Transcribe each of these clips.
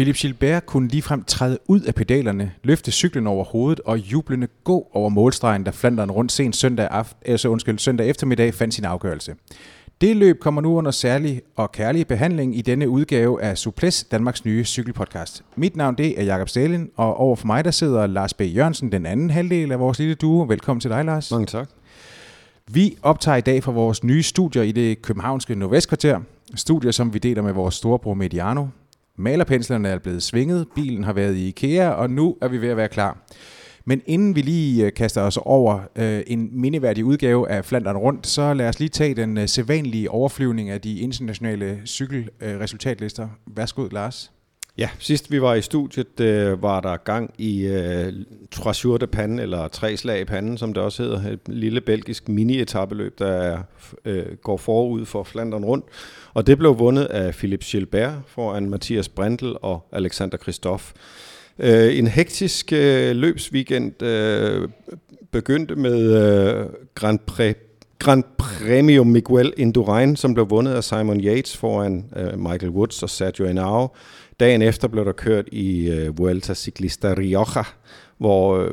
Philip Gilbert kunne ligefrem træde ud af pedalerne, løfte cyklen over hovedet og jublende gå over målstregen, da Flanderen rundt sent søndag, aft- altså, undskyld, søndag eftermiddag fandt sin afgørelse. Det løb kommer nu under særlig og kærlig behandling i denne udgave af Suples, Danmarks nye cykelpodcast. Mit navn det er Jakob Stalin, og over for mig der sidder Lars B. Jørgensen, den anden halvdel af vores lille duo. Velkommen til dig, Lars. Mange tak. Vi optager i dag fra vores nye studier i det københavnske Nordvestkvarter. Studier, som vi deler med vores storebror Mediano. Malerpenslerne er blevet svinget, bilen har været i IKEA, og nu er vi ved at være klar. Men inden vi lige øh, kaster os over øh, en mindeværdig udgave af Flandern Rundt, så lad os lige tage den øh, sædvanlige overflyvning af de internationale cykelresultatlister. Øh, Værsgo, Lars. Ja, sidst vi var i studiet, øh, var der gang i øh, Trois de Pande, eller Tre slag i panden, som det også hedder. Et lille belgisk mini-etabeløb, der øh, går forud for Flandern rundt. Og det blev vundet af Philip Gilbert foran Mathias Brendel og Alexander Kristoff. Øh, en hektisk øh, løbsweekend øh, begyndte med øh, Grand Prix Grand Premio Miguel Indurain, som blev vundet af Simon Yates foran øh, Michael Woods og Sergio Henao. Dagen efter blev der kørt i øh, Vuelta Ciclista Rioja, hvor øh,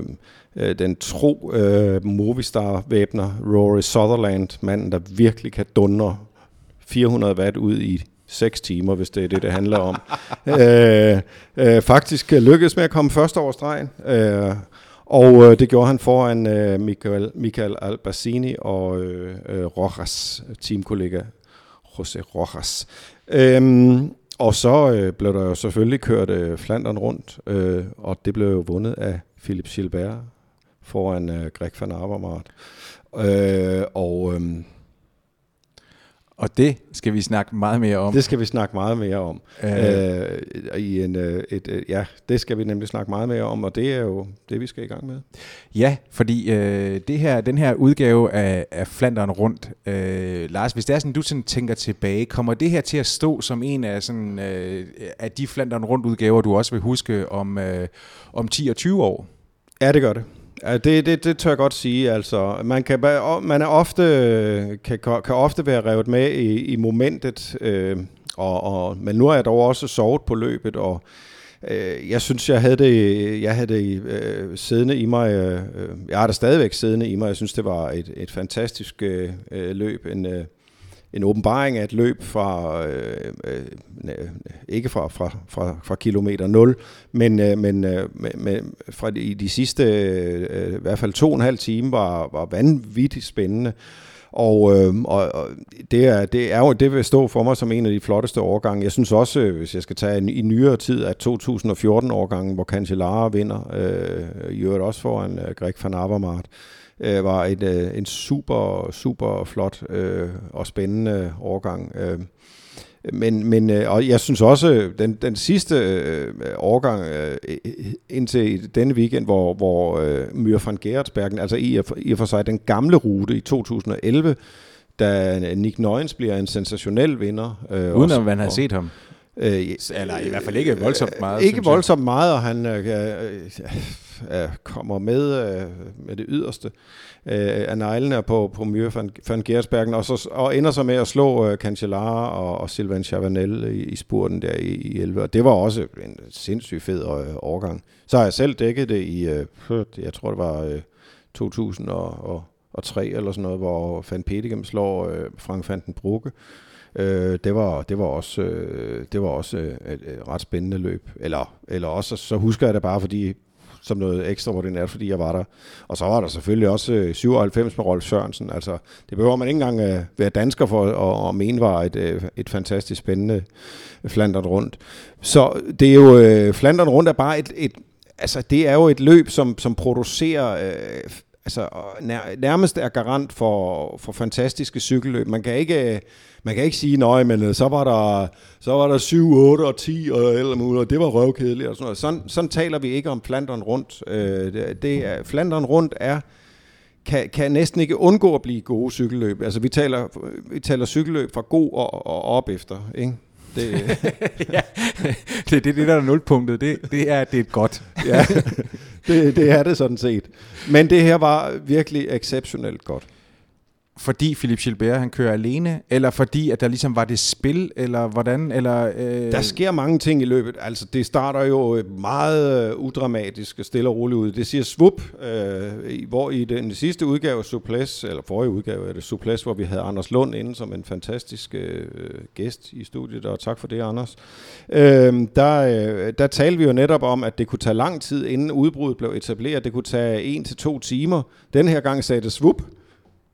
øh den tro øh, Movistar-væbner Rory Sutherland, manden der virkelig kan dundre 400 watt ud i 6 timer, hvis det er det, det handler om. øh, øh, faktisk lykkedes med at komme først over stregen, øh, og øh, det gjorde han foran øh, Michael, Michael Albassini og øh, øh, Rojas, teamkollega José Rojas. Øhm, og så øh, blev der jo selvfølgelig kørt øh, Flandern rundt, øh, og det blev jo vundet af Philip Gilbert foran øh, Greg van Avermaet. Øh, og... Øh, og det skal vi snakke meget mere om. Det skal vi snakke meget mere om. Øh. Øh, i en, øh, et, øh, ja, det skal vi nemlig snakke meget mere om, og det er jo det, vi skal i gang med. Ja, fordi øh, det her, den her udgave af, af Flanderen rundt, øh, Lars, hvis det er sådan, du sådan tænker tilbage, kommer det her til at stå som en af, sådan, øh, af de Flanderen rundt udgaver, du også vil huske om, øh, om 10 og 20 år? Ja, det gør det. Ja, det, det, det tør jeg godt sige. Altså, man, kan, man er ofte, kan, kan ofte være revet med i, i momentet, øh, og, og, men nu er jeg dog også sovet på løbet, og øh, jeg synes, jeg havde det, jeg havde det øh, siddende i mig. Øh, øh jeg har det stadigvæk siddende i mig. Jeg synes, det var et, et fantastisk øh, øh løb. En, øh, en åbenbaring af et løb fra, øh, øh, øh ikke fra, fra, fra, fra kilometer 0, men, øh, men øh, med, fra de, de sidste øh, i hvert fald to og en halv time var, var vanvittigt spændende. Og, øh, og, og det, er, det er jo det vil stå for mig som en af de flotteste årgange. Jeg synes også, øh, hvis jeg skal tage en, i nyere tid, at 2014-årgangen, hvor Cancellara vinder, øh, i øvrigt også foran øh, Greg van Avermaet, øh, var et, øh, en super, super flot øh, og spændende årgang. Øh, men, men øh, og jeg synes også, den, den sidste øh, årgang øh, indtil denne weekend, hvor, hvor øh, Myr van Gerardsbergen, altså i, i og for sig den gamle rute i 2011, da Nick Nøgens bliver en sensationel vinder. Øh, Uden at man har set ham. Øh, Eller i hvert fald ikke voldsomt meget. Ikke voldsomt meget, og han øh, øh, er, kommer med øh, med det yderste øh, af neglene på, på Myre van, van Gersbergen, og, så, og ender så med at slå øh, Cancellara og, og Sylvain Chavanel i, i spurten der i, i 11. Og det var også en sindssygt fed øh, overgang. Så har jeg selv dækket det i, øh, jeg tror det var øh, 2003 eller sådan noget, hvor Van Petegem slår øh, Frank van den Brugge. Øh, det, var, det var også, øh, det var også øh, et, et ret spændende løb. Eller, eller også, så husker jeg det bare, fordi som noget ekstraordinært, fordi jeg var der. Og så var der selvfølgelig også øh, 97 med Rolf Sørensen. Altså, det behøver man ikke engang øh, være dansker for at, at mene var et, øh, et fantastisk spændende Flandern rundt. Så det er jo, øh, Flandern rundt er bare et, et altså det er jo et løb, som, som producerer øh, altså, nær, nærmest er garant for, for fantastiske cykelløb. Man kan ikke, øh, man kan ikke sige, nej, men øh, så var der, så var der 7, 8 og 10 og eller muligt, og det var røvkedeligt og sådan noget. Sådan, sådan taler vi ikke om Flandern rundt. Øh, det, det er, Flandern rundt er kan, kan næsten ikke undgå at blive gode cykelløb. Altså vi taler, vi taler cykelløb fra god og, og op efter, ikke? Det, ja, det, det, det der er nulpunktet, det, det er, det er godt. ja, det, det er det sådan set. Men det her var virkelig exceptionelt godt fordi Philip Gilbert han kører alene, eller fordi at der ligesom var det spil, eller hvordan? Eller, øh... Der sker mange ting i løbet. Altså, det starter jo øh, meget øh, udramatisk og stille og roligt ud. Det siger Svup, øh, hvor i den sidste udgave af Suples, eller forrige udgave af det Suples, hvor vi havde Anders Lund inde som en fantastisk øh, gæst i studiet, og tak for det, Anders. Øh, der, øh, der talte vi jo netop om, at det kunne tage lang tid, inden udbruddet blev etableret. Det kunne tage en til to timer. Den her gang sagde det Svup,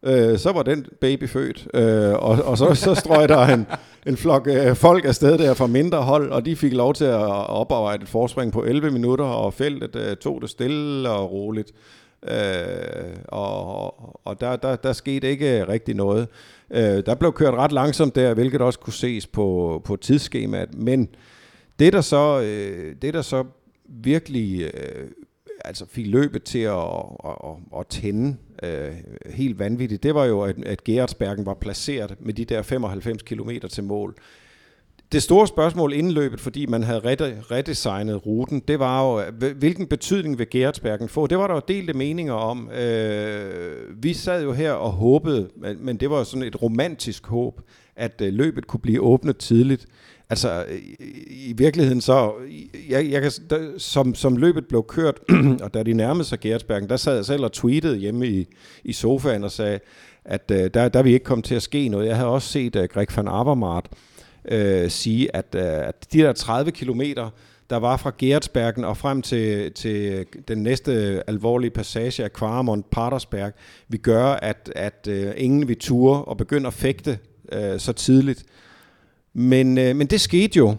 Øh, så var den baby født, øh, og, og så, så strøg der en, en flok øh, folk afsted der fra mindre hold, og de fik lov til at oparbejde et forspring på 11 minutter, og feltet øh, tog det stille og roligt. Øh, og og der, der, der skete ikke rigtig noget. Øh, der blev kørt ret langsomt der, hvilket også kunne ses på, på tidsskemaet, men det der så, øh, det der så virkelig øh, altså fik løbet til at, at, at, at tænde øh, helt vanvittigt, det var jo, at, at Gerardsbergen var placeret med de der 95 km til mål. Det store spørgsmål inden løbet, fordi man havde redesignet ruten, det var jo, hvilken betydning vil Gerardsbergen få? Det var der jo delte meninger om. Øh, vi sad jo her og håbede, men det var sådan et romantisk håb, at øh, løbet kunne blive åbnet tidligt. Altså, i, i virkeligheden så, jeg, jeg kan, der, som, som løbet blev kørt, og da de nærmede sig Gertsbergen, der sad jeg selv og tweetede hjemme i, i sofaen og sagde, at uh, der, der vi ikke komme til at ske noget. Jeg havde også set uh, Greg van Avermaet uh, sige, at, uh, at de der 30 kilometer, der var fra Gertsbergen og frem til, til den næste alvorlige passage af Kvarmont Patersberg, vi gør, at, at uh, ingen vil ture og begynde at fægte uh, så tidligt. Men, øh, men det skete jo.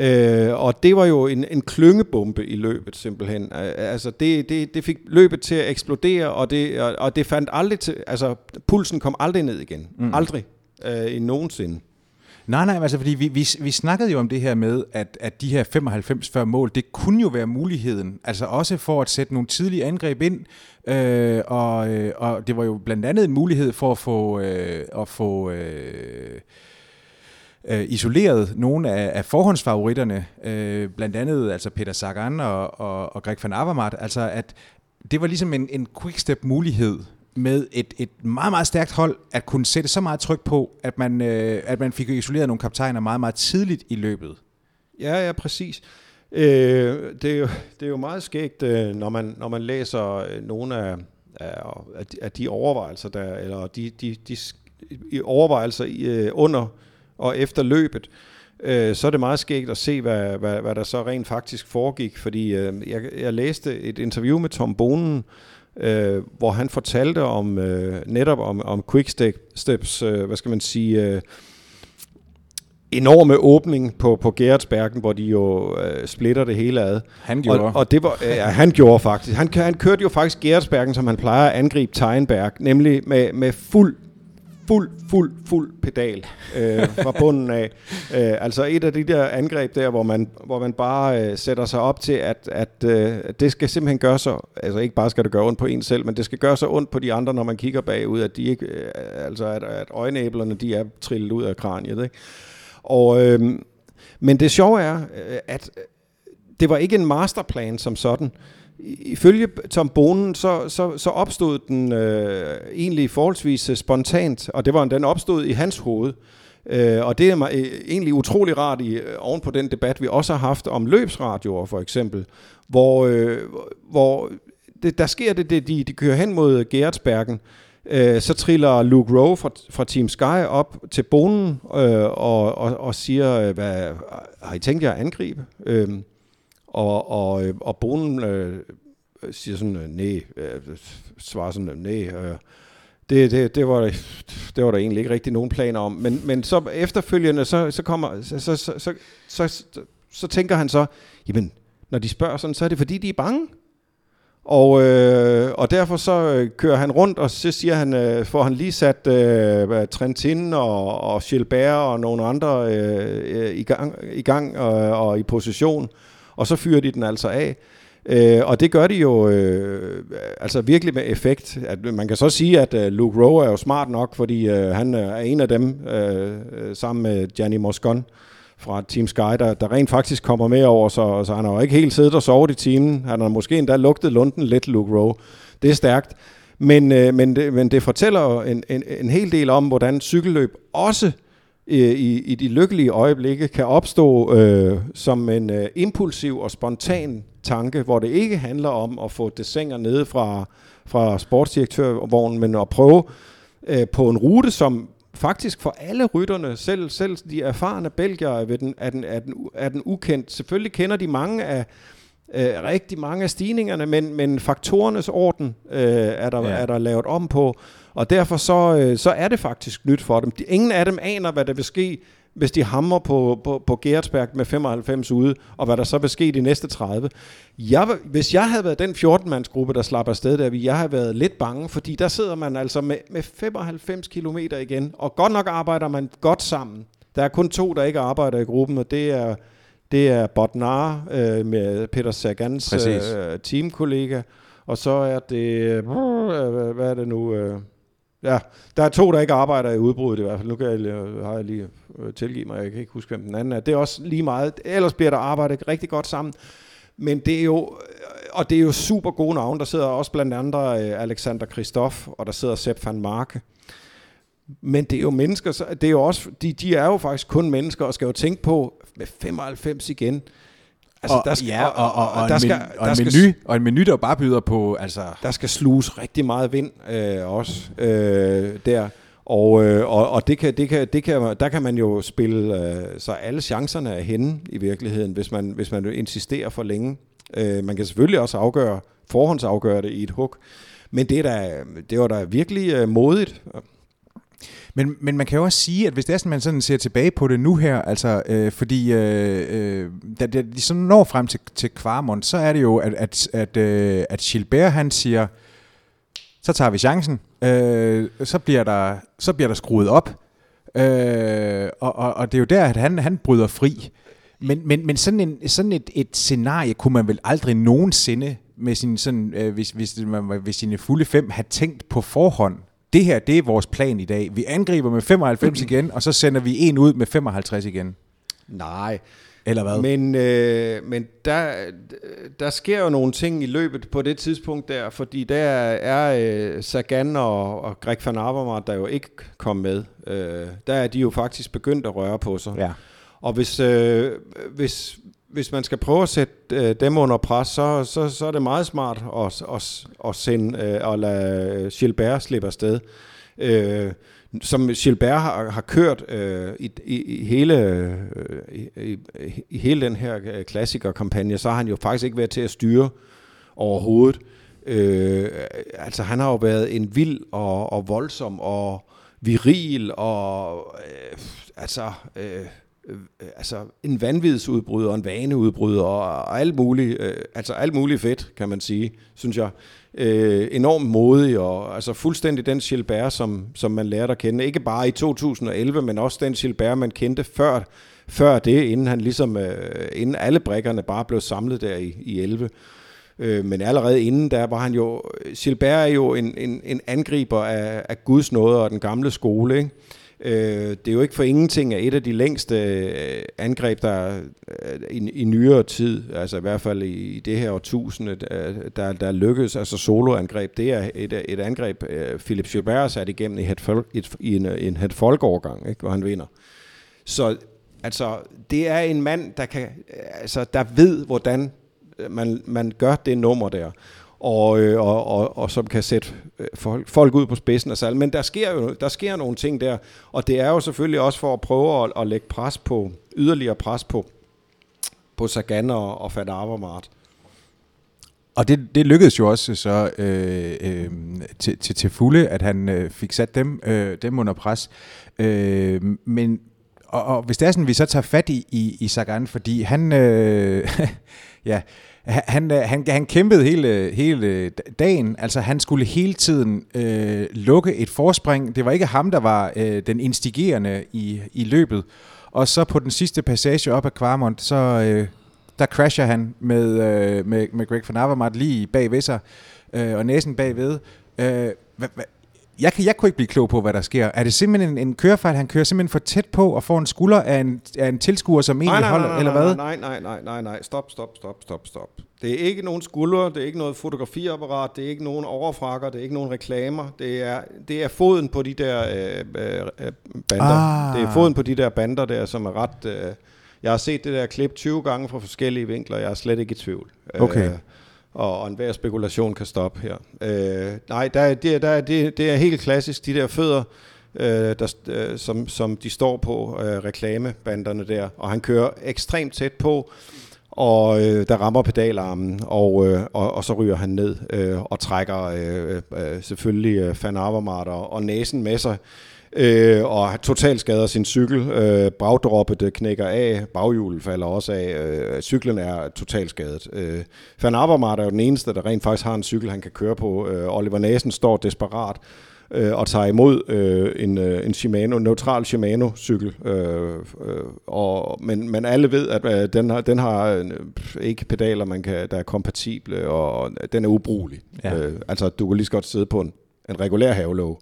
Øh, og det var jo en, en klyngebombe i løbet simpelthen. Altså det, det, det fik løbet til at eksplodere, og det, og, og det fandt aldrig til, altså pulsen kom aldrig ned igen. Mm. Aldrig. Øh, i nogensinde. Nej, nej, altså fordi vi, vi, vi snakkede jo om det her med, at, at de her 95 før mål, det kunne jo være muligheden, altså også for at sætte nogle tidlige angreb ind, øh, og, øh, og det var jo blandt andet en mulighed for at få, øh, at få øh, øh, isoleret nogle af, af forhåndsfavoritterne, øh, blandt andet altså Peter Sagan og, og, og Greg van Avermaet, altså at det var ligesom en, en quick-step mulighed med et, et meget, meget stærkt hold, at kunne sætte så meget tryk på, at man, øh, at man fik isoleret nogle kaptajner meget, meget tidligt i løbet. Ja, ja, præcis. Øh, det, er jo, det er jo meget skægt, øh, når man, når man læser øh, nogle af, af, af de overvejelser, der, eller de, de, de, de overvejelser øh, under og efter løbet, øh, så er det meget skægt at se, hvad, hvad, hvad der så rent faktisk foregik, fordi øh, jeg, jeg læste et interview med Tom Bonen, øh, hvor han fortalte om øh, netop om, om quick steps, øh, hvad skal man sige, øh, enorme åbning på, på Gerardsbergen, hvor de jo øh, splitter det hele ad. Han gjorde. Og, og det var, ja, han gjorde faktisk. Han, han kørte jo faktisk Gerardsbergen, som han plejer at angribe Tegnberg, nemlig med, med fuld fuld, fuld, fuld pedal øh, fra bunden af. Øh, altså et af de der angreb der, hvor man, hvor man bare øh, sætter sig op til, at, at øh, det skal simpelthen gøre så, altså ikke bare skal det gøre ondt på en selv, men det skal gøre så ondt på de andre, når man kigger bagud, at de ikke, øh, altså at, at øjenæblerne, de er trillet ud af kraniet. Ikke? Og, øh, men det sjove er, øh, at øh, det var ikke en masterplan som sådan. Ifølge Tom Bonen, så, så, så opstod den øh, egentlig forholdsvis øh, spontant, og det var den opstod i hans hoved. Øh, og det er øh, egentlig utrolig rart i, øh, oven på den debat, vi også har haft om løbsradioer for eksempel, hvor, øh, hvor det, der sker det, det de, de kører hen mod Gerardsbergen, øh, så triller Luke Rowe fra, fra Team Sky op til bonen øh, og, og, og siger, øh, hvad, har I tænkt jer at angribe? Øh, og, og, øh, og bonen øh, siger sådan, øh, nej, øh, svarer sådan, øh, nej, øh, det, det, det, var, det var der egentlig ikke rigtig nogen planer om. Men, men så efterfølgende, så, så, kommer, så, så, så, så, så, så tænker han så, jamen, når de spørger sådan, så er det fordi, de er bange. Og, øh, og derfor så kører han rundt, og så siger han, øh, får han lige sat øh, Trentin og, og Gilbert og nogle andre øh, i gang, i gang og, og i position og så fyrer de den altså af. Øh, og det gør de jo øh, altså virkelig med effekt. At man kan så sige, at øh, Luke Rowe er jo smart nok, fordi øh, han øh, er en af dem, øh, øh sammen med Gianni Moscon fra Team Sky, der, der rent faktisk kommer med over, så, så han har jo ikke helt siddet og sovet i timen. Han har måske endda lugtet lunden lidt, Luke Rowe. Det er stærkt. Men, øh, men, det, men det fortæller en, en, en hel del om, hvordan cykelløb også i, i de lykkelige øjeblikke kan opstå øh, som en øh, impulsiv og spontan tanke, hvor det ikke handler om at få desinger nede fra, fra sportsdirektørvognen, men at prøve øh, på en rute, som faktisk for alle rytterne, selv, selv de erfarne belgier, er den, er, den, er, den, er den ukendt. Selvfølgelig kender de mange af øh, rigtig mange af stigningerne, men, men faktorernes orden øh, er, der, ja. er der lavet om på, og derfor så, øh, så er det faktisk nyt for dem. De, ingen af dem aner, hvad der vil ske, hvis de hammer på, på, på Gertsberg med 95 ude, og hvad der så vil ske de næste 30. Jeg, hvis jeg havde været den 14-mandsgruppe, der slapper afsted, der jeg have været lidt bange, fordi der sidder man altså med, med 95 km igen, og godt nok arbejder man godt sammen. Der er kun to, der ikke arbejder i gruppen, og det er, det er Botnar øh, med Peter Sagans øh, teamkollega, og så er det, øh, hvad er det nu... Øh, Ja, der er to, der ikke arbejder i udbruddet i hvert fald. Nu kan jeg, har jeg lige øh, tilgivet mig, jeg kan ikke huske, hvem den anden er. Det er også lige meget. Ellers bliver der arbejdet rigtig godt sammen. Men det er jo, øh, og det er jo super gode navne. Der sidder også blandt andre øh, Alexander Kristoff, og der sidder Sepp van Marke. Men det er jo mennesker, det er jo også, de, de er jo faktisk kun mennesker, og skal jo tænke på, med 95 igen, Altså, og, der skal, ja, og, og, og, der skal, og, en menu, skal, og en menu, der bare byder på... Altså. Der skal sluges rigtig meget vind øh, også øh, der. Og, øh, og, og det kan, det kan, det kan, der kan man jo spille øh, så alle chancerne er henne i virkeligheden, hvis man, hvis man insisterer for længe. Øh, man kan selvfølgelig også afgøre, forhåndsafgøre det i et hug. Men det, er da, det var da virkelig øh, modigt. Men, men man kan jo også sige, at hvis det er sådan, man sådan ser tilbage på det nu her, altså øh, fordi øh, øh, da, da de så når frem til, til Kvarmont, så er det jo, at, at, at, øh, at Gilbert han siger, så tager vi chancen, øh, så, bliver der, så bliver der skruet op, øh, og, og, og det er jo der, at han, han bryder fri. Men, men, men sådan, en, sådan et, et scenarie kunne man vel aldrig nogensinde med sin sådan, øh, hvis, hvis, man, hvis sine fulde fem have tænkt på forhånd det her, det er vores plan i dag. Vi angriber med 95 igen, og så sender vi en ud med 55 igen. Nej. Eller hvad? Men, øh, men der, der sker jo nogle ting i løbet på det tidspunkt der, fordi der er øh, Sagan og, og Greg van Avermaet, der jo ikke kom med. Øh, der er de jo faktisk begyndt at røre på sig. Ja. Og hvis, øh, hvis, hvis man skal prøve at sætte øh, dem under pres, så, så, så er det meget smart at, at, at sende øh, at lade øh, Gilbert slippe afsted. Øh, som Gilbert har, har kørt øh, i, i, i, hele, øh, i, i hele den her øh, klassikerkampagne, så har han jo faktisk ikke været til at styre overhovedet. Øh, altså han har jo været en vild og, og voldsom og viril og øh, altså øh, Øh, øh, altså en vanvidsudbryder, en vaneudbryder og alt muligt, øh, altså alt muligt fedt, kan man sige, synes jeg. Øh, enormt modig og altså fuldstændig den Gilbert, som, som man lærte at kende. Ikke bare i 2011, men også den Gilbert, man kendte før, før det, inden han ligesom, øh, inden alle brækkerne bare blev samlet der i, i 11. Øh, men allerede inden der var han jo, Gilbert er jo en, en, en angriber af, af Guds nåde og den gamle skole, ikke? Øh, det er jo ikke for ingenting, at et af de længste øh, angreb, der er i, i nyere tid, altså i hvert fald i, i det her årtusinde, der, der lykkedes, altså soloangreb, det er et, et angreb, øh, Philip Gilbert satte igennem i, et, et, i en, en het folkeovergang, ikke, hvor han vinder. Så altså, det er en mand, der, kan, altså, der ved, hvordan man, man gør det nummer der og, øh, og, og, og som kan sætte øh, folk, folk ud på spidsen og salg. Men der sker jo der sker nogle ting der, og det er jo selvfølgelig også for at prøve at, at lægge pres på, yderligere pres på, på Sagan og, og Fat Avermaet. Og det, det lykkedes jo også så øh, øh, til, til, til fulde, at han øh, fik sat dem, øh, dem under pres. Øh, men og, og hvis det er sådan, vi så tager fat i, i, i Sagan, fordi han, øh, ja, han, øh, han, han kæmpede hele, hele øh, dagen. Altså, han skulle hele tiden øh, lukke et forspring. Det var ikke ham, der var øh, den instigerende i, i løbet. Og så på den sidste passage op ad Kvarmont, så øh, der crasher han med, øh, med, med Greg van Avermaet lige bagved sig, øh, og næsen bagved. Øh, hva, hva, jeg, kan, jeg kunne ikke blive klog på, hvad der sker. Er det simpelthen en, en kørefejl? Han kører simpelthen for tæt på og får en skulder af en, af en tilskuer, som egentlig nej, nej, holder, nej, eller hvad? Nej, nej, nej, nej, nej. Stop, stop, stop, stop, stop. Det er ikke nogen skulder, det er ikke noget fotografiapparat, det er ikke nogen overfrakker, det er ikke nogen reklamer. Det er, det er foden på de der øh, øh, bander. Ah. Det er foden på de der bander der, som er ret... Øh, jeg har set det der klip 20 gange fra forskellige vinkler, jeg er slet ikke i tvivl. Okay. Øh, og, og enhver spekulation kan stoppe her. Øh, nej, der er, det, der er, det, det er helt klassisk, de der fødder, øh, der, øh, som, som de står på, øh, reklamebanderne der, og han kører ekstremt tæt på, og øh, der rammer pedalarmen, og, øh, og, og så ryger han ned øh, og trækker øh, øh, øh selvfølgelig øh, Van Avermaet og, og næsen med sig, øh, og totalt skader sin cykel. Øh, bagdroppet øh, knækker af, baghjulet falder også af, øh, cyklen er totalt skadet. Øh, Van Avermaet er jo den eneste, der rent faktisk har en cykel, han kan køre på. Øh, Oliver Næsen står desperat øh, og tager imod øh, en, øh, en Shimano, en neutral Shimano-cykel. Øh, øh, og, men, men alle ved, at øh, den har, den har øh, ikke pedaler, man kan, der er kompatible, og den er ubrugelig. Ja. Øh, altså, du kan lige så godt sidde på en, en regulær havelåge.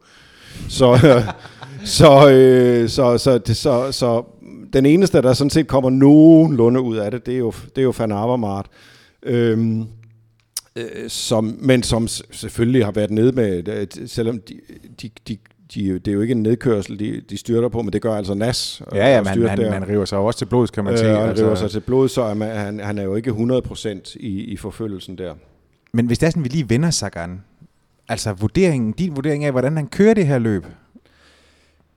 Så, øh, så, øh, så, så, det, så, så den eneste, der sådan set kommer nogenlunde ud af det, det er jo, det er jo Van Avermaet. Øhm, øh, som, men som selvfølgelig har været nede med, øh, selvom de, de, de, de, det er jo ikke en nedkørsel, de, de styrter på, men det gør altså Nas. Ja, ja, man, der. man river sig også til blods, kan man Øh, sige. og han river sig til blod, så er man, han, han er jo ikke 100% i, i forfølgelsen der. Men hvis det er sådan, vi lige vender Sagan, altså vurderingen, din vurdering af, hvordan han kører det her løb.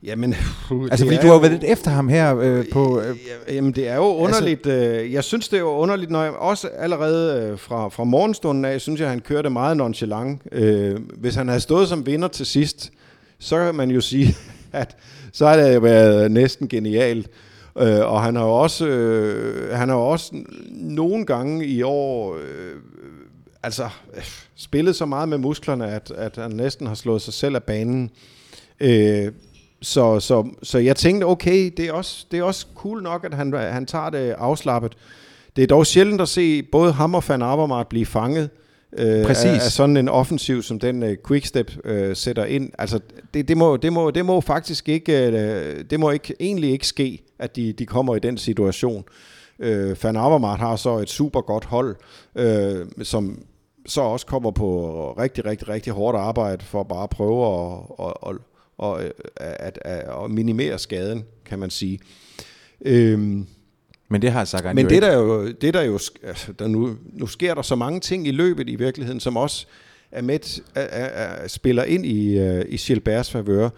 Jamen, Altså, fordi du har jo været lidt efter ham her øh, på... Øh, Ja, Jamen, det er jo underligt. Altså, jeg synes, det er jo underligt, når jeg også allerede øh, fra, fra morgenstunden af, synes jeg, han kørte meget nonchalant. Øh, hvis han havde stået som vinder til sidst, så kan man jo sige, at så har det jo været næsten genialt. Øh, og han har jo også, øh, han har også nogle gange i år øh, altså, øh, spillet så meget med musklerne, at, at han næsten har slået sig selv af banen. Øh, så, så, så jeg tænkte, okay, det er også, det er også cool nok, at han, han tager det afslappet. Det er dog sjældent at se både ham og Van Avermaet blive fanget øh, Præcis. af, af sådan en offensiv, som den øh, Quickstep øh, sætter ind. Altså, det, det, må, det, må, det må faktisk ikke, øh, det må ikke, egentlig ikke ske, at de, de kommer i den situation. Øh, Van Avermaet har så et super godt hold, øh, som så også kommer på rigtig, rigtig, rigtig hårdt arbejde for bare at prøve at, at, at, at, at, at, minimere skaden, kan man sige. Øhm, men det har Sagan men det der jo, det der jo, altså, der nu, nu sker der så mange ting i løbet i virkeligheden, som også er med, er, er, er, spiller ind i, uh, i Gilberts favør.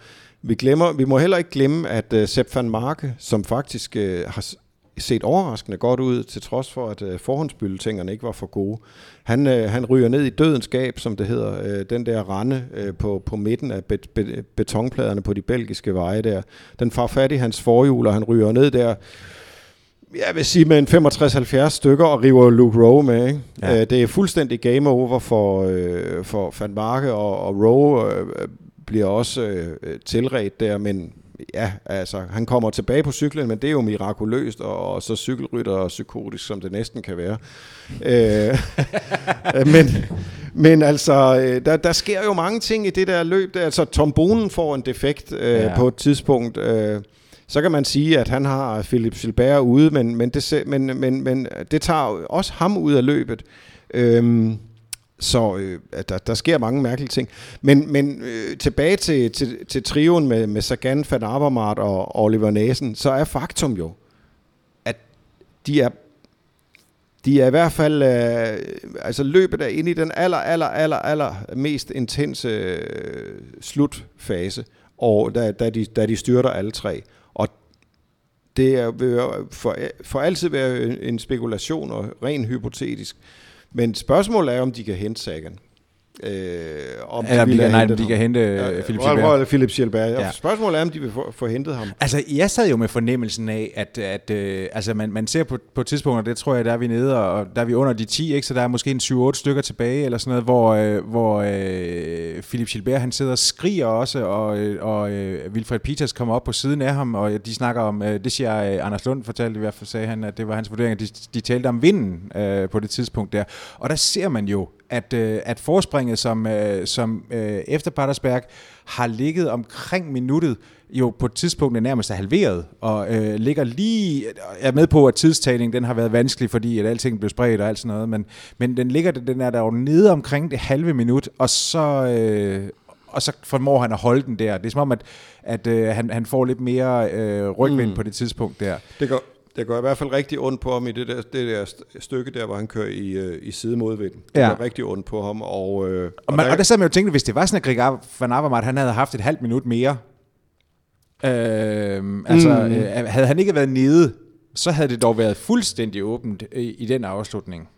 Vi, glemmer, vi må heller ikke glemme, at uh, Sepp van Marke, som faktisk uh, har set overraskende godt ud, til trods for, at forhåndsbylletingerne ikke var for gode. Han, uh, han ryger ned i dødens gab, som det hedder, uh, den der rende uh, på, på midten af bet, bet, betonpladerne på de belgiske veje der. Den får fat i hans forhjul, og han ryger ned der jeg vil sige med en 65-70 stykker og river Luke Rowe med. Ikke? Ja. Det er fuldstændig game over for, øh, for Van Marke, og, og Rowe øh, bliver også øh, tilret der, men ja, altså, han kommer tilbage på cyklen, men det er jo mirakuløst, og, og så cykelrytter og psykotisk, som det næsten kan være. øh, men, men altså, øh, der, der sker jo mange ting i det der løb. Der. Altså, Tom Bonen får en defekt øh, Ja. på et tidspunkt. Øh, så kan man sige, at han har Philip Gilbert ude, men, men, det, men, men, men det tager også ham ud af løbet. Øhm, så øh, at der, der sker mange mærkelige ting. Men, men øh, tilbage til, til, til trioen med, med Sagan, Van Avermaet og Oliver Næsen, så er faktum jo, at de er de er i hvert fald, øh, altså løbet er inde i den aller, aller, aller, aller mest intense øh, slutfase, og da, da, de, da de styrter alle tre. Og det er, vil for, for altid være en spekulation og ren hypotetisk. Men spørgsmålet er, om de kan hente Sagan. Øh, om Eller de have nej, de ham. kan hente Ja, ja, Philip Gilbert. Philip Gilbert. Ja. Spørgsmålet er, om de vil få, få hentet ham. Altså, jeg sad jo med fornemmelsen af, at, at øh, altså, man, man ser på, på tidspunkter, det tror jeg, der er vi nede, og der er vi under de 10, ikke? så der er måske en 7-8 stykker tilbage, eller sådan noget, hvor, øh, hvor øh, Philip Gilbert, han sidder og skriger også, og, øh, og øh, Wilfred Peters kommer op på siden af ham, og de snakker om, øh, det siger øh, Anders Lund fortalte i hvert fald, sagde han, at det var hans vurdering, at de, de talte om vinden øh, på det tidspunkt der. Og der ser man jo, at, øh, at forspringet, som, øh, som øh, efter Patersberg har ligget omkring minuttet, jo på et tidspunkt er nærmest er halveret, og øh, ligger lige, jeg er med på, at tidstagningen den har været vanskelig, fordi at alting blev spredt og alt sådan noget, men, men den ligger, den er der jo nede omkring det halve minut, og så, øh, og så formår han at holde den der. Det er som om, at, at øh, han, han får lidt mere øh, rygvind mm. på det tidspunkt der. Det går, det går i hvert fald rigtig ondt på ham i det der, det der stykke der, hvor han kører i, øh, i sidemodvind. Det ja. går rigtig ondt på ham. Og, øh, og, man, og, der, og der sad man jo tænkte, hvis det var sådan, at Greg van Avermaet, han havde haft et halvt minut mere, øh, altså mm. øh, havde han ikke været nede, så havde det dog været fuldstændig åbent i, i den afslutning.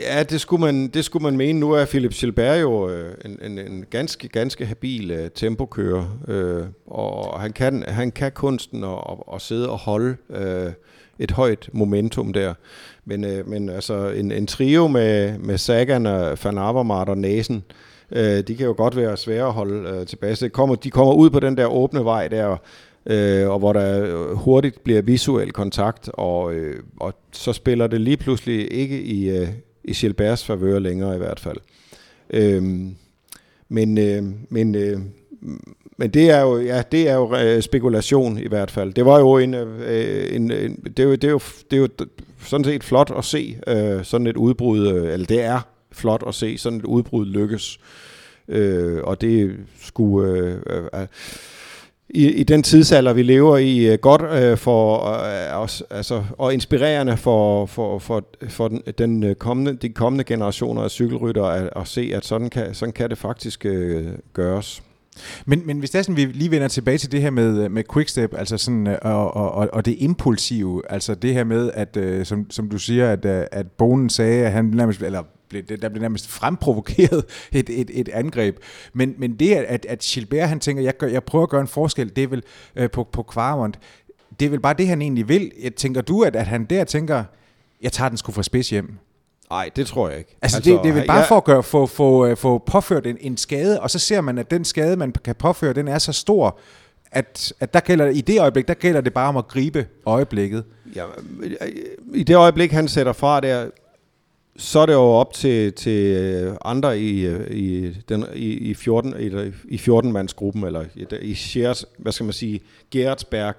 Ja, det skulle man, det skulle man mene. Nu er Philip Gilbert jo øh, en, en, en ganske, ganske habil uh, tempokører, øh, og han kan, han kan kunsten at, at, at sidde og holde øh, et højt momentum der. Men, øh, men altså en, en trio med, med Sagan, øh, Van Avermaet og Næsen, øh, de kan jo godt være svære at holde øh, tilbage. Så kommer, de kommer ud på den der åbne vej der, øh, og hvor der øh, hurtigt bliver visuel kontakt, og, øh, og så spiller det lige pludselig ikke i, øh, i Gilberts favør længere i hvert fald. Øh, men øh, men øh, men det er jo ja, det er jo øh, spekulation i hvert fald. Det var jo en, øh, en, en det, er jo, det, er jo, det er jo sådan set flot at se øh, sådan et udbrud, øh, eller det er flot at se sådan et udbrud lykkes. Øh, og det skulle øh, øh, i, i den tidsalder, vi lever i, øh, godt øh, for øh, os, altså, og inspirerende for, for, for, for den, den øh, kommende, de kommende generationer af cykelryttere at, at se, at sådan kan, sådan kan det faktisk øh, gøres. Men, men hvis det er sådan, vi lige vender tilbage til det her med, øh, med quickstep, altså sådan, øh, og, og, og det impulsive, altså det her med, at øh, som, som du siger, at, at Bonen sagde, at han nærmest, eller blev, der blev nærmest fremprovokeret et, et, et angreb. Men, men det, at, at Gilbert han tænker, jeg, gør, jeg prøver at gøre en forskel, det er vel øh, på, på Kvarmont, det er vel bare det, han egentlig vil. Jeg tænker du, at, at han der tænker, jeg tager den sgu fra spids hjem? Nej, det tror jeg ikke. Altså, altså det, det er vel bare jeg... for at gøre, få, få, øh, få påført en, en skade, og så ser man, at den skade, man kan påføre, den er så stor, at, at der gælder, i det øjeblik, der gælder det bare om at gribe øjeblikket. Ja, I det øjeblik, han sætter fra der, så er det jo op til, til øh, andre i, øh, i, den, i, i 14 i, i 14 mandsgruppen eller i, i shares, hvad skal man sige, Gertsberg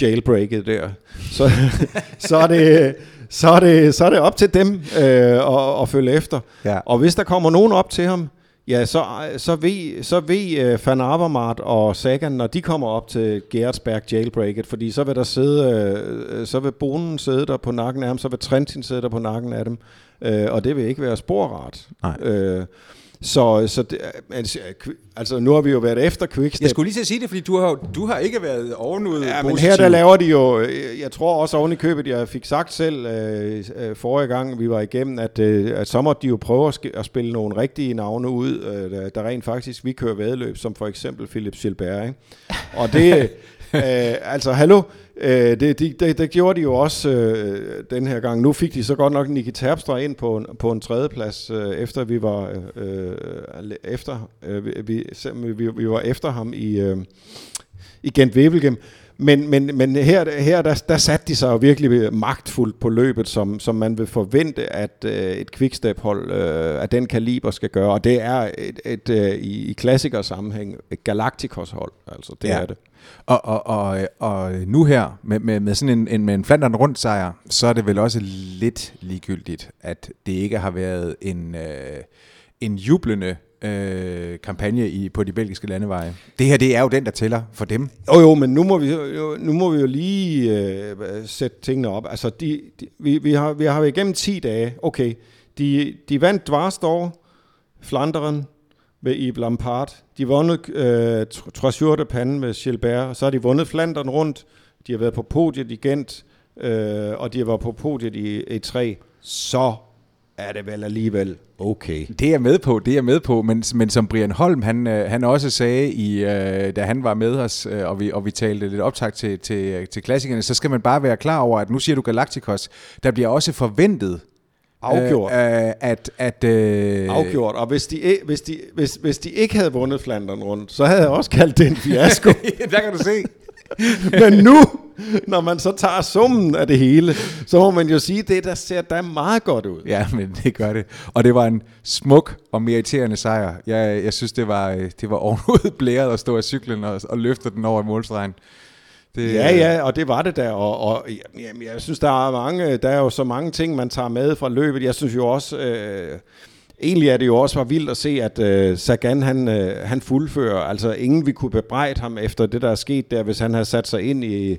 jailbreaket der. Så, så er det så er det så er det op til dem øh, at, at følge efter. Ja. Og hvis der kommer nogen op til ham, Ja, så, så ved, så ved uh, Van Avermaet og Sagan, når de kommer op til Gerardsberg jailbreaket, fordi så vil der sidde, uh, så vil Bonen sidde der på nakken af ham, så vil Trentin sidde der på nakken af dem, uh, og det vil ikke være sporret. Nej. Uh, så, så det, altså, altså, nu har vi jo været efter Quickstep. Jeg skulle lige til sige det, fordi du har, du har ikke været ovenud Ja, men her der laver de jo, jeg tror også oven i købet, jeg fik sagt selv øh, øh, forrige gang, vi var igennem, at, øh, at så måtte de jo prøve at, at spille nogle rigtige navne ud, øh, der, der rent faktisk vi kører vedløb, som for eksempel Philip Gilbert. Ikke? Og det, øh, altså, hallo, øh, det, det, det, det gjorde de jo også øh, den her gang. Nu fik de så godt nok Nicky Terpstra ind på en, på en tredjeplads, øh, efter vi var øh, efter øh, vi, vi, vi var efter ham i, øh, i Gent Wevelgem. Men, men, men her, her der, der satte de sig jo virkelig magtfuldt på løbet, som, som man vil forvente, at øh, et quickstep-hold øh, af den kaliber skal gøre. Og det er et, et, et, i, i klassikersammenhæng et Galacticos-hold. Altså, det ja. er det. Og, og, og, og nu her, med, med, med sådan en, en, med en Flandern rundt sejr, så er det vel også lidt ligegyldigt, at det ikke har været en, øh, en jublende øh, kampagne i, på de belgiske landeveje. Det her, det er jo den, der tæller for dem. Jo, jo, men nu må vi jo, nu må vi jo lige øh, sætte tingene op. Altså, de, de, vi, vi, har, vi har været igennem 10 dage. Okay, de, de vandt Dvarstor, Flanderen, med Yves Lampard. De vundet øh, Trasjurte Pande med Gilbert, så har de vundet Flanderen rundt, de har været på podiet i Gent, øh, og de har været på podiet i E3. Så er det vel alligevel okay. Det er jeg med på, det er jeg med på, men, men som Brian Holm, han, øh, han også sagde, i, øh, da han var med os, øh, og, vi, og vi talte lidt optag til, til, til klassikerne, så skal man bare være klar over, at nu siger du Galacticos, der bliver også forventet Afgjort. Øh, at, at, øh... Afgjort. Og hvis de, hvis, de, hvis, hvis de ikke havde vundet Flandern rundt, så havde jeg også kaldt det en fiasko. der kan du se. Men nu, når man så tager summen af det hele, så må man jo sige, det der ser da meget godt ud. Ja, men det gør det. Og det var en smuk og meriterende sejr. Jeg, jeg synes, det var, det var ovenud blæret at stå af cyklen og, og løfte den over i målstregen. Det, ja, ja, og det var det der, og, og jamen, jeg synes, der er mange, der er jo så mange ting, man tager med fra løbet. Jeg synes jo også, øh, egentlig er det jo også var vildt at se, at øh, Sagan han, øh, han fuldfører. Altså ingen vi kunne bebrejde ham efter det, der er sket der, hvis han havde sat sig ind i,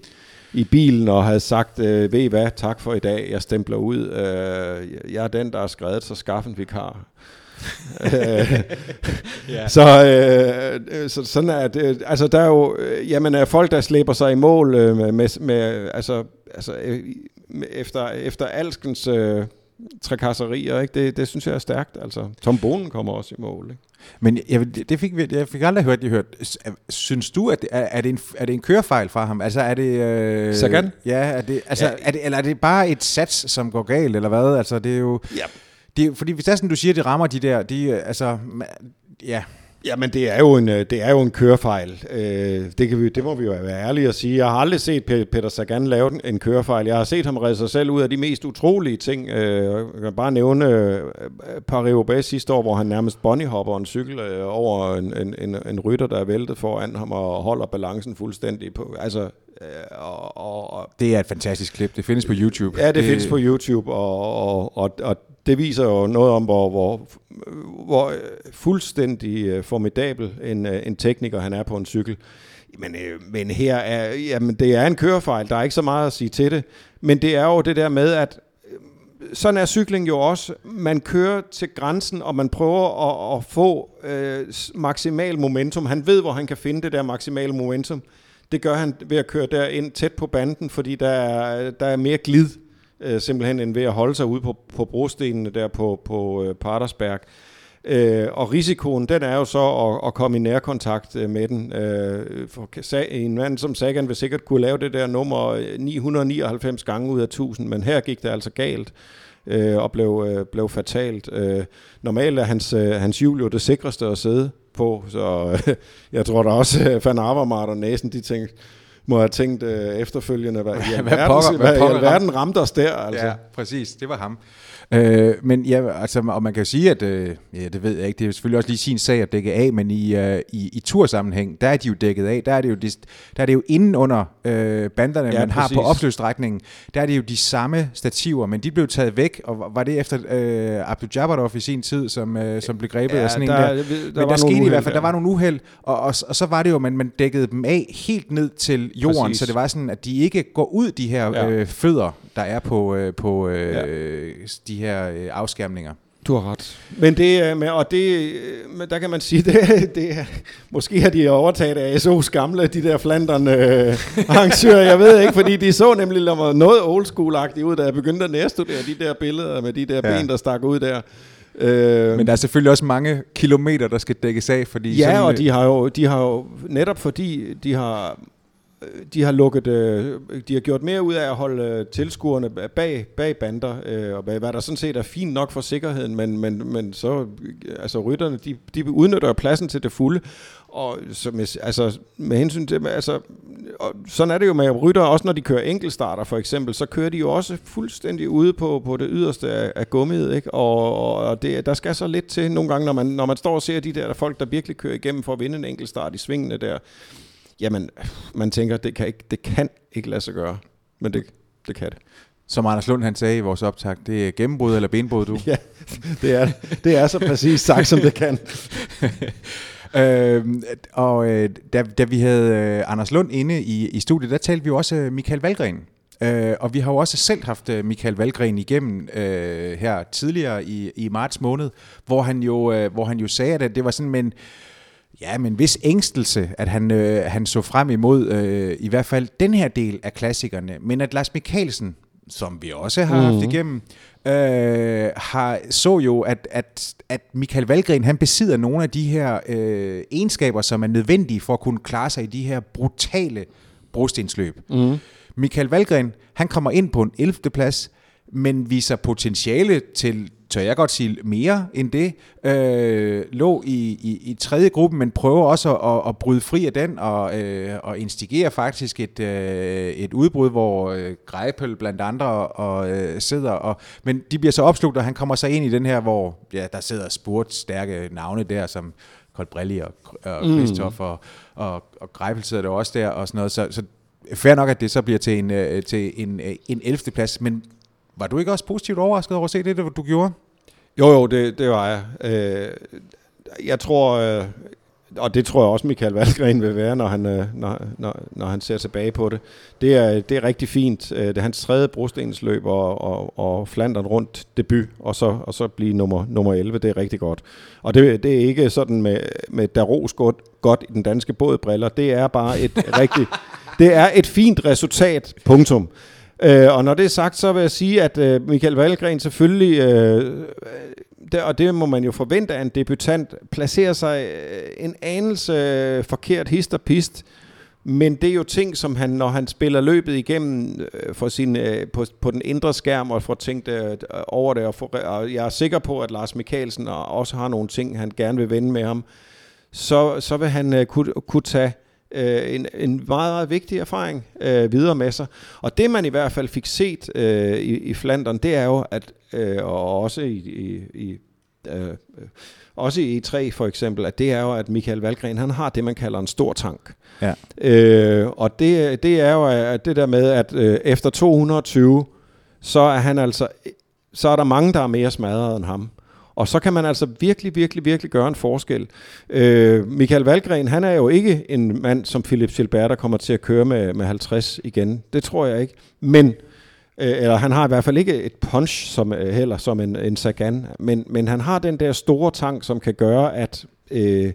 i bilen og havde sagt, øh, ved I hvad, tak for i dag, jeg stempler ud. Øh, jeg er den, der har skrevet, så skaff en vikar. ja. så, øh, så sådan er det. Altså der er jo, øh, jamen er folk der slæber sig i mål øh, med, med altså, altså øh, efter efter alskens øh, trakasserier, ikke? Det, det synes jeg er stærkt. Altså Tom Bonen kommer også i mål, ikke? Men jeg, det fik, jeg fik aldrig hørt, det hørt. Synes du, at det, er, er, det en, er det en kørefejl fra ham? Altså er det... Øh, Sagan? Ja, er det, altså, ja. Er det, eller er det bare et sats, som går galt, eller hvad? Altså det er jo... Ja det, fordi hvis det er sådan, du siger, det rammer de der, de, altså, ja. Jamen, det er jo en, øh, det er jo en kørefejl. Øh, det, kan vi, det må vi jo være ærlige at sige. Jeg har aldrig set Peter Sagan lave en kørefejl. Jeg har set ham redde sig selv ud af de mest utrolige ting. Øh, jeg kan bare nævne øh, øh, Paris-Roubaix sidste år, hvor han nærmest bunnyhopper en cykel over en, en, en, en rytter, der er væltet foran ham og holder balancen fuldstændig på. Altså, og, og, og, det er et fantastisk klip. Det findes på YouTube. Ja, det, det findes på YouTube, og, og, og, og det viser jo noget om, hvor, hvor, hvor fuldstændig øh, formidabel en, øh, en tekniker han er på en cykel. Men, øh, men her er, jamen, det er en kørefejl, der er ikke så meget at sige til det. Men det er jo det der med, at sådan er cykling jo også. Man kører til grænsen, og man prøver at, at få øh, maksimal momentum. Han ved, hvor han kan finde det der maksimale momentum. Det gør han ved at køre derind tæt på banden, fordi der er, der er mere glid øh, simpelthen end ved at holde sig ude på, på brostenene der på, på øh, Partersberg. Øh, og risikoen, den er jo så at, at komme i nærkontakt øh, med den. Øh, for en mand som Sagan vil sikkert kunne lave det der nummer øh, 999 gange ud af 1000, men her gik det altså galt øh, og blev, øh, blev fatalt. Øh, normalt er hans, øh, hans hjul jo det sikreste at sidde på, så øh, jeg tror da også, at Van Avermaet og Næsen, de tænkte, må have tænkt øh, efterfølgende, hvad, ja, hvad, verden, pokker, hvad, hvad, hvad verden ramte os der. Altså. Ja, præcis, det var ham. Øh, men ja, altså, og man kan jo sige, at, øh, ja, det ved jeg ikke, det er selvfølgelig også lige sin sag at dække af, men i, øh, i, i tursammenhæng, der er de jo dækket af, der er det jo, de, der er det jo inden under øh, banderne, ja, man præcis. har på opsløsstrækningen, der er det jo de samme stativer, men de blev taget væk, og var det efter øh, Abdul Jabbarov i sin tid, som, øh, som blev grebet ja, af sådan der, en der. der men der, der skete i hvert fald, der var nogle uheld, og, og, og så var det jo, at man, man dækkede dem af helt ned til jorden, præcis. så det var sådan, at de ikke går ud, de her ja. øh, fødder, der er på, øh, på øh, ja. de her øh, afskærmninger. Du har ret. Men det, med, og det, der kan man sige, det, det måske har de overtaget af SO's gamle, de der flanderne øh, arrangører, jeg ved ikke, fordi de så nemlig noget old school ud, da jeg begyndte at nærstudere de der billeder med de der ja. ben, der stak ud der. Øh, Men der er selvfølgelig også mange kilometer, der skal dækkes af, fordi... Ja, sådan, og de har, jo, de har jo, netop fordi de har Øh, de har lukket, øh, de har gjort mere ud af at holde øh, tilskuerne bag, bag bander, øh, og hvad der sådan set er fint nok for sikkerheden, men, men, men så, øh, altså rytterne, de, de udnytter pladsen til det fulde, og så med, altså, med hensyn til, altså, og sådan er det jo med rytter, også når de kører enkeltstarter for eksempel, så kører de jo også fuldstændig ude på, på det yderste af, af gummiet, ikke? og, og det, der skal så lidt til nogle gange, når man, når man står og ser de der folk, der virkelig kører igennem for at vinde en enkeltstart i svingene der, jamen, man tænker, det kan ikke, det kan ikke lade sig gøre, men det, det kan det. Som Anders Lund han sagde i vores optag, det er gennembrud eller benbrud, du? ja, det er, det er så præcis sagt, som det kan. øh, og øh, da, da vi havde øh, Anders Lund inde i, i studiet, der talte vi jo også øh, Michael Valgren. Øh, og vi har jo også selv haft øh, Michael Valgren igennem øh, her tidligere i, i marts måned, hvor han jo, øh, hvor han jo sagde, at det var sådan, men Ja, men hvis ængstelse, at han, øh, han så frem imod øh, i hvert fald den her del af klassikerne, men at Lars Mikkelsen, som vi også har mm. haft mhm. igennem, øh, har, så jo, at, at, at Michael Valgren, han besidder nogle af de her øh, egenskaber, som er nødvendige for at kunne klare sig i de her brutale brostensløb. Mm. Michael Valgren, han kommer ind på en 11. plads, men viser potentiale til tør jeg godt sige, mere end det, øh, lå i, i, i tredje gruppe, men prøver også at, at, at bryde fri af den og, øh, og instigere faktisk et, øh, et udbrud, hvor øh, Greipel blandt andre og, øh, sidder. Og, men de bliver så opslugt, og han kommer så ind i den her, hvor ja, der sidder spurt stærke navne der, som Colbrelli og, og Christoph mm. og, og, og Greipel sidder der også der og sådan noget. Så, så fair nok, at det så bliver til en, øh, til en, øh, en 11. plads, men var du ikke også positivt overrasket over at se det, du gjorde? Jo, jo, det, det var jeg. Øh, jeg tror, øh, og det tror jeg også Michael Valgren vil være, når han, øh, når, når, når han ser tilbage på det. Det er, det er rigtig fint. Øh, det er hans tredje brostensløb og, og, og Flandern rundt debut, og så, og så blive nummer, nummer 11. Det er rigtig godt. Og det, det er ikke sådan med, med Daros godt, godt i den danske bådbriller. Det er bare et rigtig... Det er et fint resultat, punktum. Øh, og når det er sagt, så vil jeg sige, at øh, Michael Valgren selvfølgelig, øh, det, og det må man jo forvente af en debutant, placerer sig øh, en anelse øh, forkert hist og pist, men det er jo ting, som han, når han spiller løbet igennem øh, for sin, øh, på, på den indre skærm og får tænkt øh, over det, og, for, og jeg er sikker på, at Lars Mikkelsen også har nogle ting, han gerne vil vende med ham, så, så vil han øh, kunne, kunne tage øh, en, en meget, meget vigtig erfaring øh, videre med sig. Og det man i hvert fald fik set øh, i, i Flandern, det er jo, at øh, og også i, i, i øh, også i E3 for eksempel, at det er jo, at Michael Valgren, han har det, man kalder en stor tank. Ja. Øh, og det, det er jo at det der med, at øh, efter 220, så er han altså, så er der mange, der er mere smadret end ham. Og så kan man altså virkelig, virkelig, virkelig gøre en forskel. Øh, Michael Valgren, han er jo ikke en mand som Philip Gilbert, der kommer til at køre med, med 50 igen. Det tror jeg ikke. Men øh, eller han har i hvert fald ikke et punch som øh, heller som en, en Sagan, men, men han har den der store tank, som kan gøre, at øh,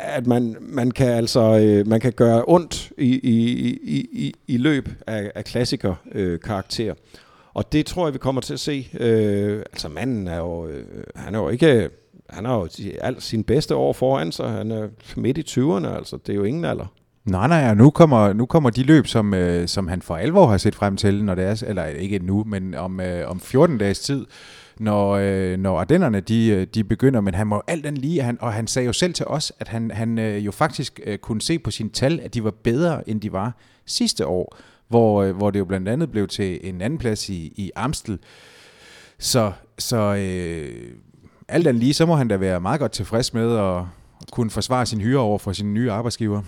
at man, man kan altså øh, man kan gøre ondt i, i, i, i, i løb af, af klassiker øh, karakter. Og det tror jeg, vi kommer til at se. Øh, altså manden er jo, øh, han er jo ikke, han har jo alt sin bedste år foran sig. Han er midt i 20'erne, altså det er jo ingen alder. Nej, nej, og nu kommer, nu kommer de løb, som, øh, som han for alvor har set frem til, når det er, eller ikke nu, men om, øh, om 14 dages tid, når, øh, når Ardennerne de, øh, de begynder, men han må alt andet lige, han, og han sagde jo selv til os, at han, han øh, jo faktisk øh, kunne se på sine tal, at de var bedre, end de var sidste år hvor, øh, hvor det jo blandt andet blev til en anden plads i, i Amstel. Så, så øh, alt andet lige, så må han da være meget godt tilfreds med at kunne forsvare sin hyre over for sin nye arbejdsgiver.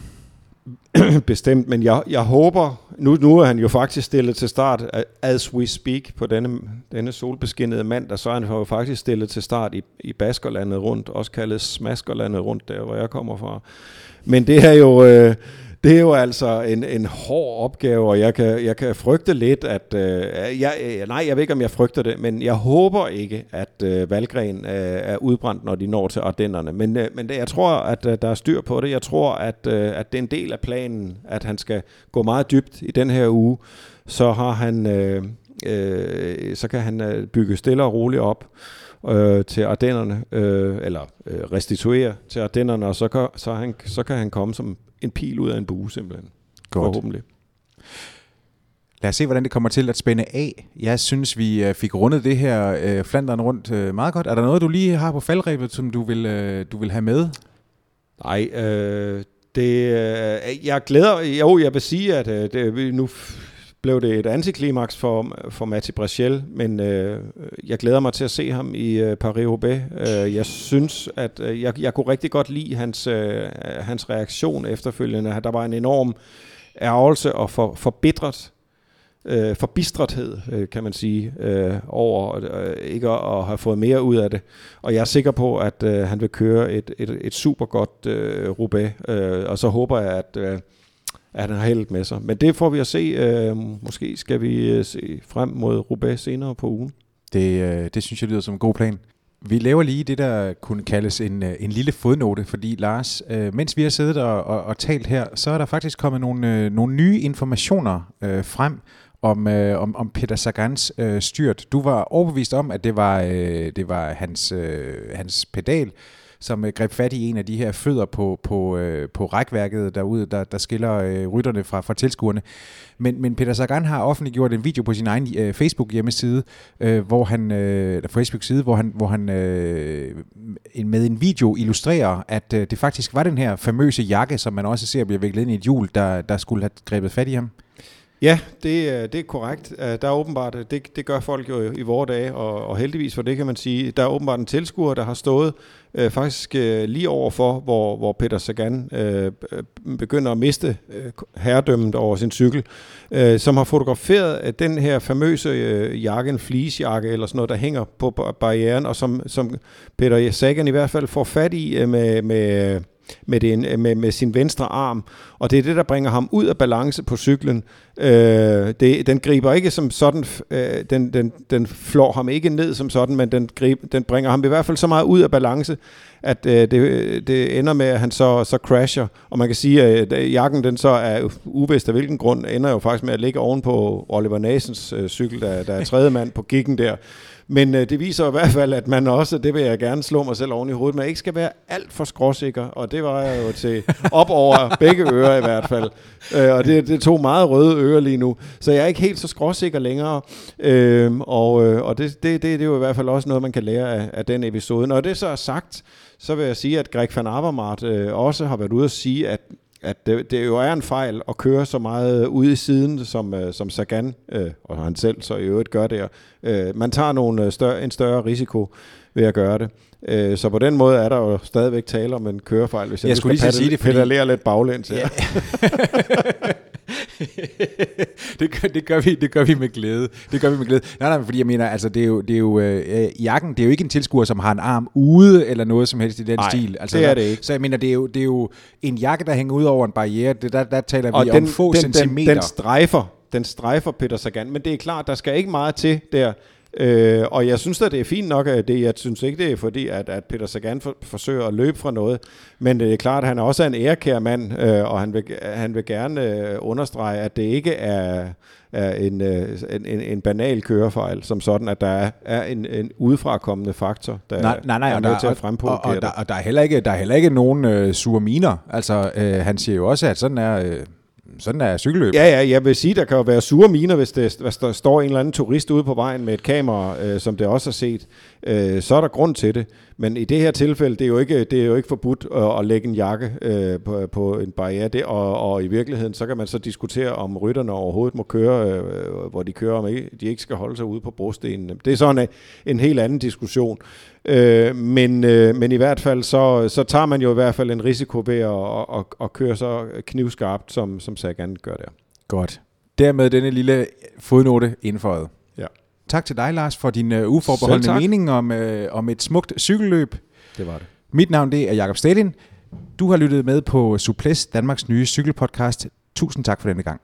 Bestemt, men jeg, jeg håber, nu, nu er han jo faktisk stillet til start, øh, as we speak, på denne, denne solbeskinnede mandag, så er han jo faktisk stillet til start i, i Baskerlandet rundt, også kaldet Smaskerlandet rundt, der hvor jeg kommer fra. Men det er jo... Øh, det er jo altså en, en hård opgave, og jeg kan, jeg kan frygte lidt, at... Øh, jeg, øh, nej, jeg ved ikke, om jeg frygter det, men jeg håber ikke, at øh, Valgren øh, er udbrændt, når de når til Ardennerne. Men, øh, men det, jeg tror, at øh, der er styr på det. Jeg tror, at, øh, at det er en del af planen, at han skal gå meget dybt i den her uge. Så har han... Øh, øh, så kan han øh, bygge stille og roligt op øh, til Ardennerne, øh, eller øh, restituere til Ardennerne, og så kan, så, han, så kan han komme som en pil ud af en bue simpelthen. Godt. Forhåbentlig. Lad os se, hvordan det kommer til at spænde af. Jeg synes, vi øh, fik rundet det her øh, Flanderen rundt øh, meget godt. Er der noget, du lige har på faldrebet, som du vil, øh, du vil have med? Nej, øh, det, øh, jeg glæder, jo, jeg vil sige, at øh, det, nu blev det et antiklimaks for, for Mati Brachel, men øh, jeg glæder mig til at se ham i øh, Paris-Roubaix. Øh, jeg synes, at øh, jeg, jeg kunne rigtig godt lide hans, øh, hans reaktion efterfølgende. Der var en enorm ærgelse og for, forbitret øh, forbistrethed, øh, kan man sige, øh, over øh, ikke at, at have fået mere ud af det. Og jeg er sikker på, at øh, han vil køre et, et, et super godt øh, Roubaix, øh, og så håber jeg, at øh, at han har heldet med sig. Men det får vi at se. Øh, måske skal vi øh, se frem mod Roubaix senere på ugen. Det, øh, det synes jeg lyder som en god plan. Vi laver lige det, der kunne kaldes en, øh, en lille fodnote, fordi Lars, øh, mens vi har siddet og, og, og talt her, så er der faktisk kommet nogle, øh, nogle nye informationer øh, frem om, øh, om, om Peter Sagans øh, styrt. Du var overbevist om, at det var, øh, det var hans, øh, hans pedal, som øh, greb fat i en af de her fødder på, på, øh, på rækværket derude, der, der skiller øh, rytterne fra, fra tilskuerne. Men, men Peter Sagan har offentliggjort en video på sin egen øh, Facebook-hjemmeside, øh, hvor han, øh, Facebook-side, hvor han, hvor han øh, med en video illustrerer, at øh, det faktisk var den her famøse jakke, som man også ser bliver viklet ind i et hjul, der, der skulle have grebet fat i ham. Ja, det, øh, det er korrekt. Øh, der er åbenbart, øh, det, det gør folk jo i vore dage, og, og heldigvis for det kan man sige, der er åbenbart en tilskuer, der har stået øh, faktisk øh, lige overfor, hvor, hvor Peter Sagan øh, begynder at miste øh, herredømmet over sin cykel, øh, som har fotograferet den her famøse øh, jakke, en fleecejakke eller sådan noget, der hænger på barrieren, og som, som Peter Sagan i hvert fald får fat i øh, med, med med, den, med, med sin venstre arm, og det er det, der bringer ham ud af balance på cyklen. Øh, det, den griber ikke som sådan, øh, den, den, den flår ham ikke ned som sådan, men den, grib, den bringer ham i hvert fald så meget ud af balance, at øh, det, det ender med, at han så, så crasher. Og man kan sige, at øh, jakken den så er uvist af hvilken grund, ender jo faktisk med at ligge oven på Oliver Nasens øh, cykel, der, der er tredje mand på giggen der. Men øh, det viser i hvert fald, at man også, det vil jeg gerne slå mig selv oven i hovedet, man ikke skal være alt for skråsikker, og det var jeg jo til op over begge ører i hvert fald. Øh, og det, det tog meget røde ører lige nu, så jeg er ikke helt så skråsikker længere, øh, og, øh, og det, det, det, det er jo i hvert fald også noget, man kan lære af, af den episode. Når det så er sagt, så vil jeg sige, at Greg van Avermaet øh, også har været ude at sige, at at det, det jo er en fejl at køre så meget ude i siden, som, øh, som Sagan, øh, og han selv så i øvrigt gør der. Øh, man tager nogle øh, større, en større risiko ved at gøre det. Øh, så på den måde er der jo stadigvæk tale om en kørefejl, hvis jeg, jeg skulle lige sige det, fordi... pedalere lidt baglæns. Ja. det, gør, det, gør vi, det gør vi med glæde. Det gør vi med glæde. Nej, nej, fordi jeg mener, altså, det er jo, det er jo øh, jakken, det er jo ikke en tilskuer, som har en arm ude, eller noget som helst i den nej, stil. Altså, det er det ikke. Så jeg mener, det er jo, det er jo en jakke, der hænger ud over en barriere. Det, der, der taler Og vi den, om få den, centimeter. Den, den strejfer, den strejfer Peter Sagan, men det er klart, der skal ikke meget til der. Øh, og jeg synes at det er fint nok, at det, jeg synes ikke, det er fordi, at, at Peter Sagan for, forsøger at løbe fra noget, men det er klart, at han er også en ærekær mand, øh, og han vil, han vil gerne øh, understrege, at det ikke er, er en, øh, en, en, en banal kørefejl, som sådan, at der er, er en, en udefrakommende faktor, der nej, nej, nej, er nødt til at fremprovokere og, og, og, der, og der er heller ikke, der er heller ikke nogen øh, sure miner. Altså, øh, han siger jo også, at sådan er... Øh sådan er cykelløb. Ja, ja, jeg vil sige, der kan jo være sure miner, hvis, det, hvis der står en eller anden turist ude på vejen med et kamera, øh, som det også har set. Øh, så er der grund til det. Men i det her tilfælde, det er jo ikke, det er jo ikke forbudt at, at lægge en jakke øh, på, på en barriere. Det, og, og i virkeligheden, så kan man så diskutere, om rytterne overhovedet må køre, øh, hvor de kører, om ikke, de ikke skal holde sig ude på brostenen. Det er sådan en, en helt anden diskussion. Øh, men, øh, men i hvert fald, så, så tager man jo i hvert fald en risiko ved at, at, at køre så knivskarpt, som, som Sagan gør der. Godt. Dermed denne lille fodnote indføjet. Tak til dig, Lars, for din uh, uforbeholdende mening om, uh, om et smukt cykelløb. Det var det. Mit navn det er Jakob Stedin. Du har lyttet med på Suples, Danmarks nye cykelpodcast. Tusind tak for denne gang.